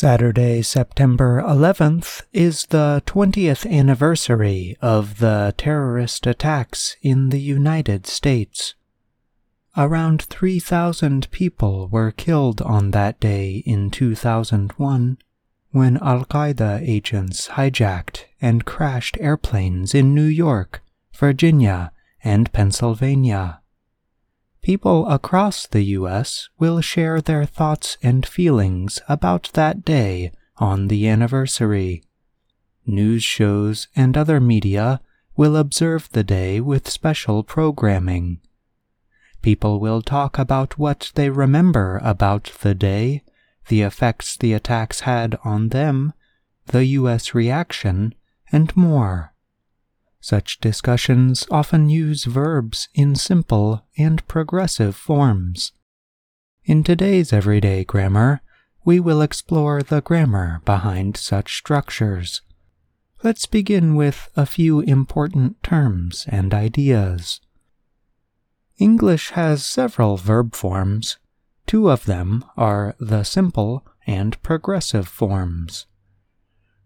Saturday, September 11th is the 20th anniversary of the terrorist attacks in the United States. Around 3,000 people were killed on that day in 2001 when Al Qaeda agents hijacked and crashed airplanes in New York, Virginia, and Pennsylvania. People across the U.S. will share their thoughts and feelings about that day on the anniversary. News shows and other media will observe the day with special programming. People will talk about what they remember about the day, the effects the attacks had on them, the U.S. reaction, and more. Such discussions often use verbs in simple and progressive forms. In today's everyday grammar, we will explore the grammar behind such structures. Let's begin with a few important terms and ideas. English has several verb forms. Two of them are the simple and progressive forms.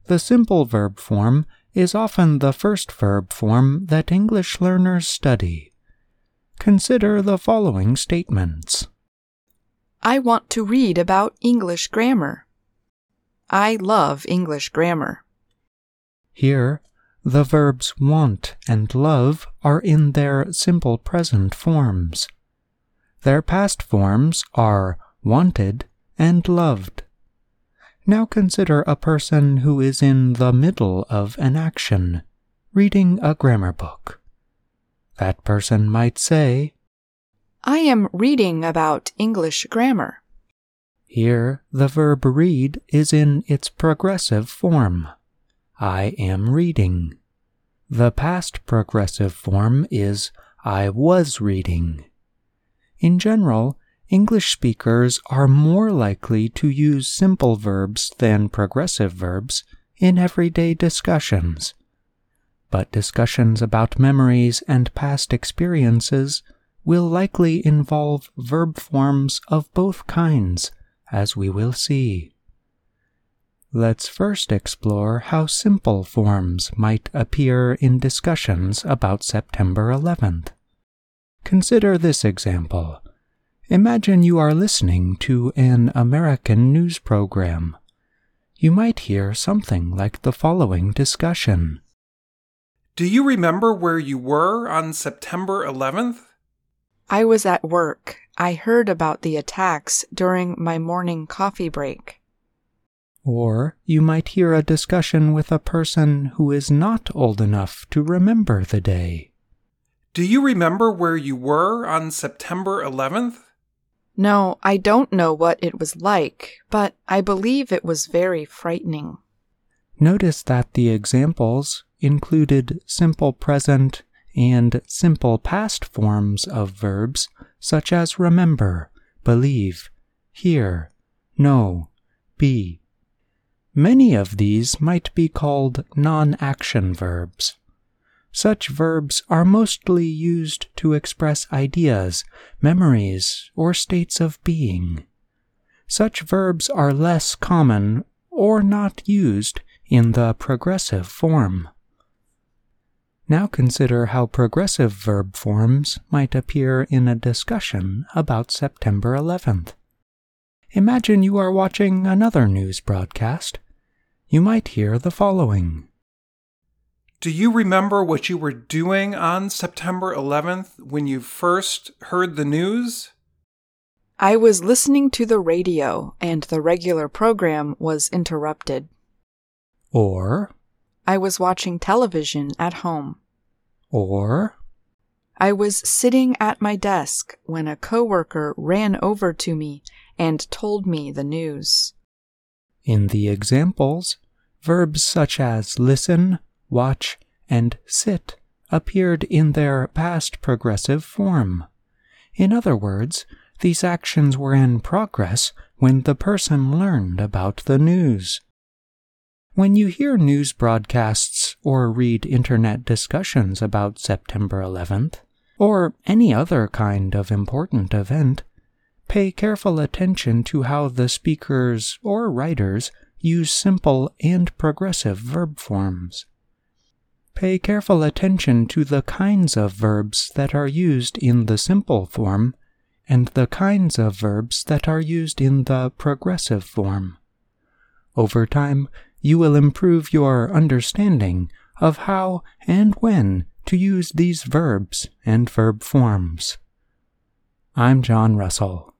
The simple verb form is often the first verb form that English learners study. Consider the following statements I want to read about English grammar. I love English grammar. Here, the verbs want and love are in their simple present forms. Their past forms are wanted and loved. Now consider a person who is in the middle of an action, reading a grammar book. That person might say, I am reading about English grammar. Here, the verb read is in its progressive form. I am reading. The past progressive form is I was reading. In general, English speakers are more likely to use simple verbs than progressive verbs in everyday discussions. But discussions about memories and past experiences will likely involve verb forms of both kinds, as we will see. Let's first explore how simple forms might appear in discussions about September 11th. Consider this example. Imagine you are listening to an American news program. You might hear something like the following discussion Do you remember where you were on September 11th? I was at work. I heard about the attacks during my morning coffee break. Or you might hear a discussion with a person who is not old enough to remember the day. Do you remember where you were on September 11th? No, I don't know what it was like, but I believe it was very frightening. Notice that the examples included simple present and simple past forms of verbs such as remember, believe, hear, know, be. Many of these might be called non action verbs. Such verbs are mostly used to express ideas, memories, or states of being. Such verbs are less common or not used in the progressive form. Now consider how progressive verb forms might appear in a discussion about September 11th. Imagine you are watching another news broadcast. You might hear the following do you remember what you were doing on September 11th when you first heard the news? I was listening to the radio and the regular program was interrupted. Or, I was watching television at home. Or, I was sitting at my desk when a coworker ran over to me and told me the news. In the examples, verbs such as listen, watch, and sit appeared in their past progressive form. In other words, these actions were in progress when the person learned about the news. When you hear news broadcasts or read internet discussions about September 11th, or any other kind of important event, pay careful attention to how the speakers or writers use simple and progressive verb forms. Pay careful attention to the kinds of verbs that are used in the simple form and the kinds of verbs that are used in the progressive form. Over time, you will improve your understanding of how and when to use these verbs and verb forms. I'm John Russell.